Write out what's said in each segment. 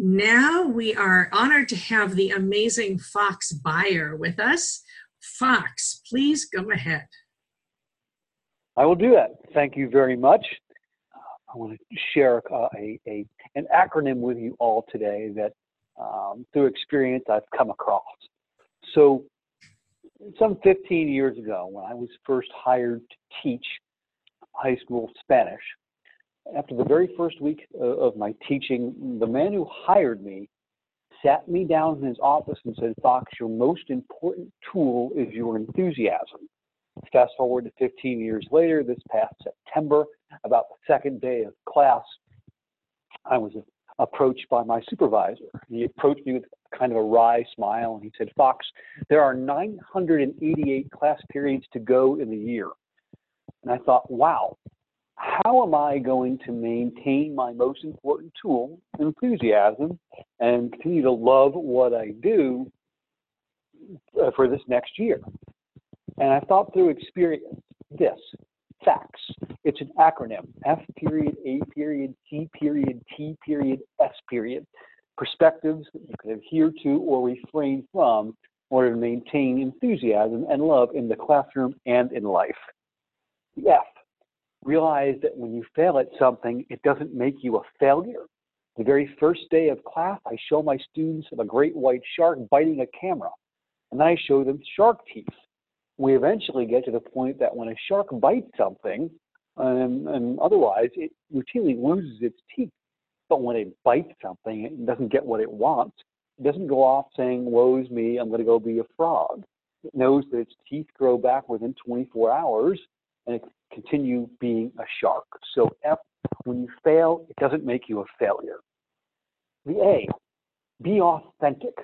Now we are honored to have the amazing Fox Beyer with us. Fox, please go ahead. I will do that. Thank you very much. I want to share uh, a, a, an acronym with you all today that um, through experience I've come across. So, some 15 years ago, when I was first hired to teach high school Spanish, after the very first week uh, of my teaching, the man who hired me sat me down in his office and said, Fox, your most important tool is your enthusiasm. Fast forward to 15 years later, this past September, about the second day of class, I was approached by my supervisor. He approached me with kind of a wry smile and he said, Fox, there are 988 class periods to go in the year. And I thought, wow, how am I going to maintain my most important tool, enthusiasm, and continue to love what I do uh, for this next year? And I thought through experience this FACTS. It's an acronym F period, A period, T period, T period, S period. Perspectives that you can adhere to or refrain from in order to maintain enthusiasm and love in the classroom and in life. The F, realize that when you fail at something, it doesn't make you a failure. The very first day of class, I show my students a great white shark biting a camera, and I show them shark teeth we eventually get to the point that when a shark bites something, um, and otherwise it routinely loses its teeth. But when it bites something, it doesn't get what it wants. It doesn't go off saying, woe's me, I'm going to go be a frog. It knows that its teeth grow back within 24 hours and it continue being a shark. So F, when you fail, it doesn't make you a failure. The A, be authentic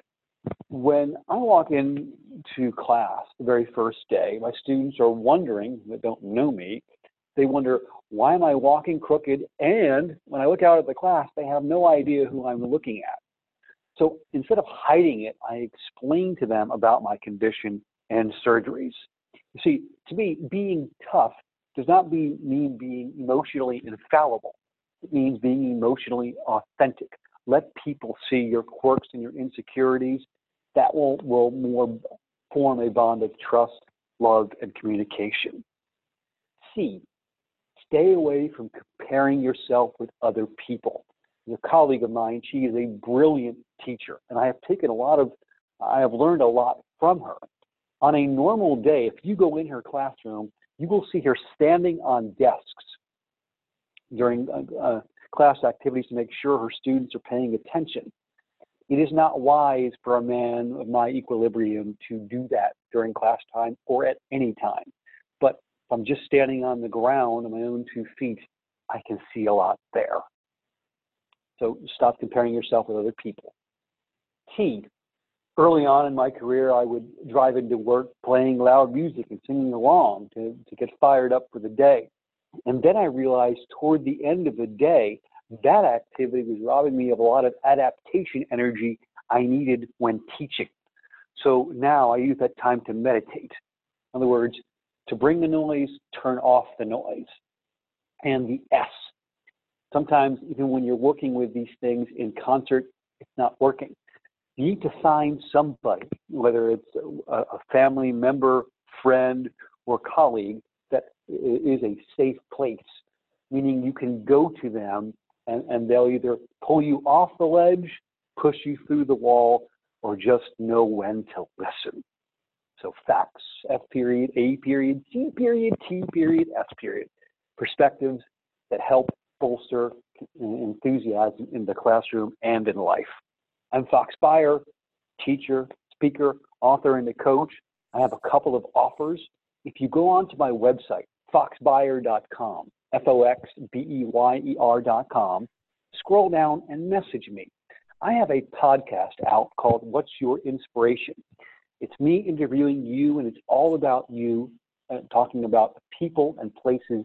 when I walk into class the very first day, my students are wondering, that don't know me, they wonder, why am I walking crooked? And when I look out at the class, they have no idea who I'm looking at. So instead of hiding it, I explain to them about my condition and surgeries. You see, to me, being tough does not be, mean being emotionally infallible. It means being emotionally authentic. Let people see your quirks and your insecurities that will, will more form a bond of trust, love, and communication. C, stay away from comparing yourself with other people. A colleague of mine, she is a brilliant teacher, and I have taken a lot of, I have learned a lot from her. On a normal day, if you go in her classroom, you will see her standing on desks during uh, uh, class activities to make sure her students are paying attention. It is not wise for a man of my equilibrium to do that during class time or at any time. But if I'm just standing on the ground on my own two feet, I can see a lot there. So stop comparing yourself with other people. T. Early on in my career, I would drive into work playing loud music and singing along to, to get fired up for the day. And then I realized toward the end of the day, that activity was robbing me of a lot of adaptation energy I needed when teaching. So now I use that time to meditate. In other words, to bring the noise, turn off the noise. And the S. Sometimes, even when you're working with these things in concert, it's not working. You need to find somebody, whether it's a, a family member, friend, or colleague, that is a safe place, meaning you can go to them and, and they'll either pull you off the ledge, push you through the wall, or just know when to listen. So facts, F period, A period, C period, T period, S period. Perspectives that help bolster enthusiasm in the classroom and in life. I'm Fox Beyer, teacher, speaker, author, and a coach. I have a couple of offers. If you go onto my website, foxbeyer.com, F O X B E Y E R.com. Scroll down and message me. I have a podcast out called What's Your Inspiration? It's me interviewing you, and it's all about you, uh, talking about the people and places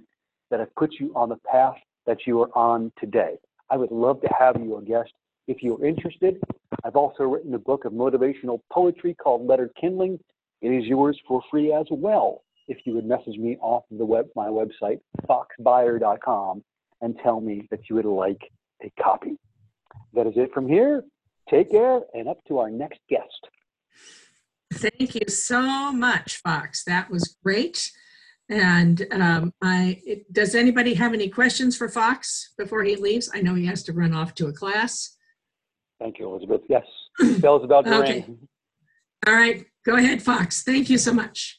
that have put you on the path that you are on today. I would love to have you a guest if you're interested. I've also written a book of motivational poetry called Letter Kindling. It is yours for free as well if you would message me off of the web, my website, foxbeyer.com, and tell me that you would like a copy. that is it from here. Take care and up to our next guest. Thank you so much, Fox. That was great. And um, I, it- does anybody have any questions for Fox before he leaves? I know he has to run off to a class. Thank you, Elizabeth. Yes, bell's about to Okay. All right, go ahead, Fox. Thank you so much.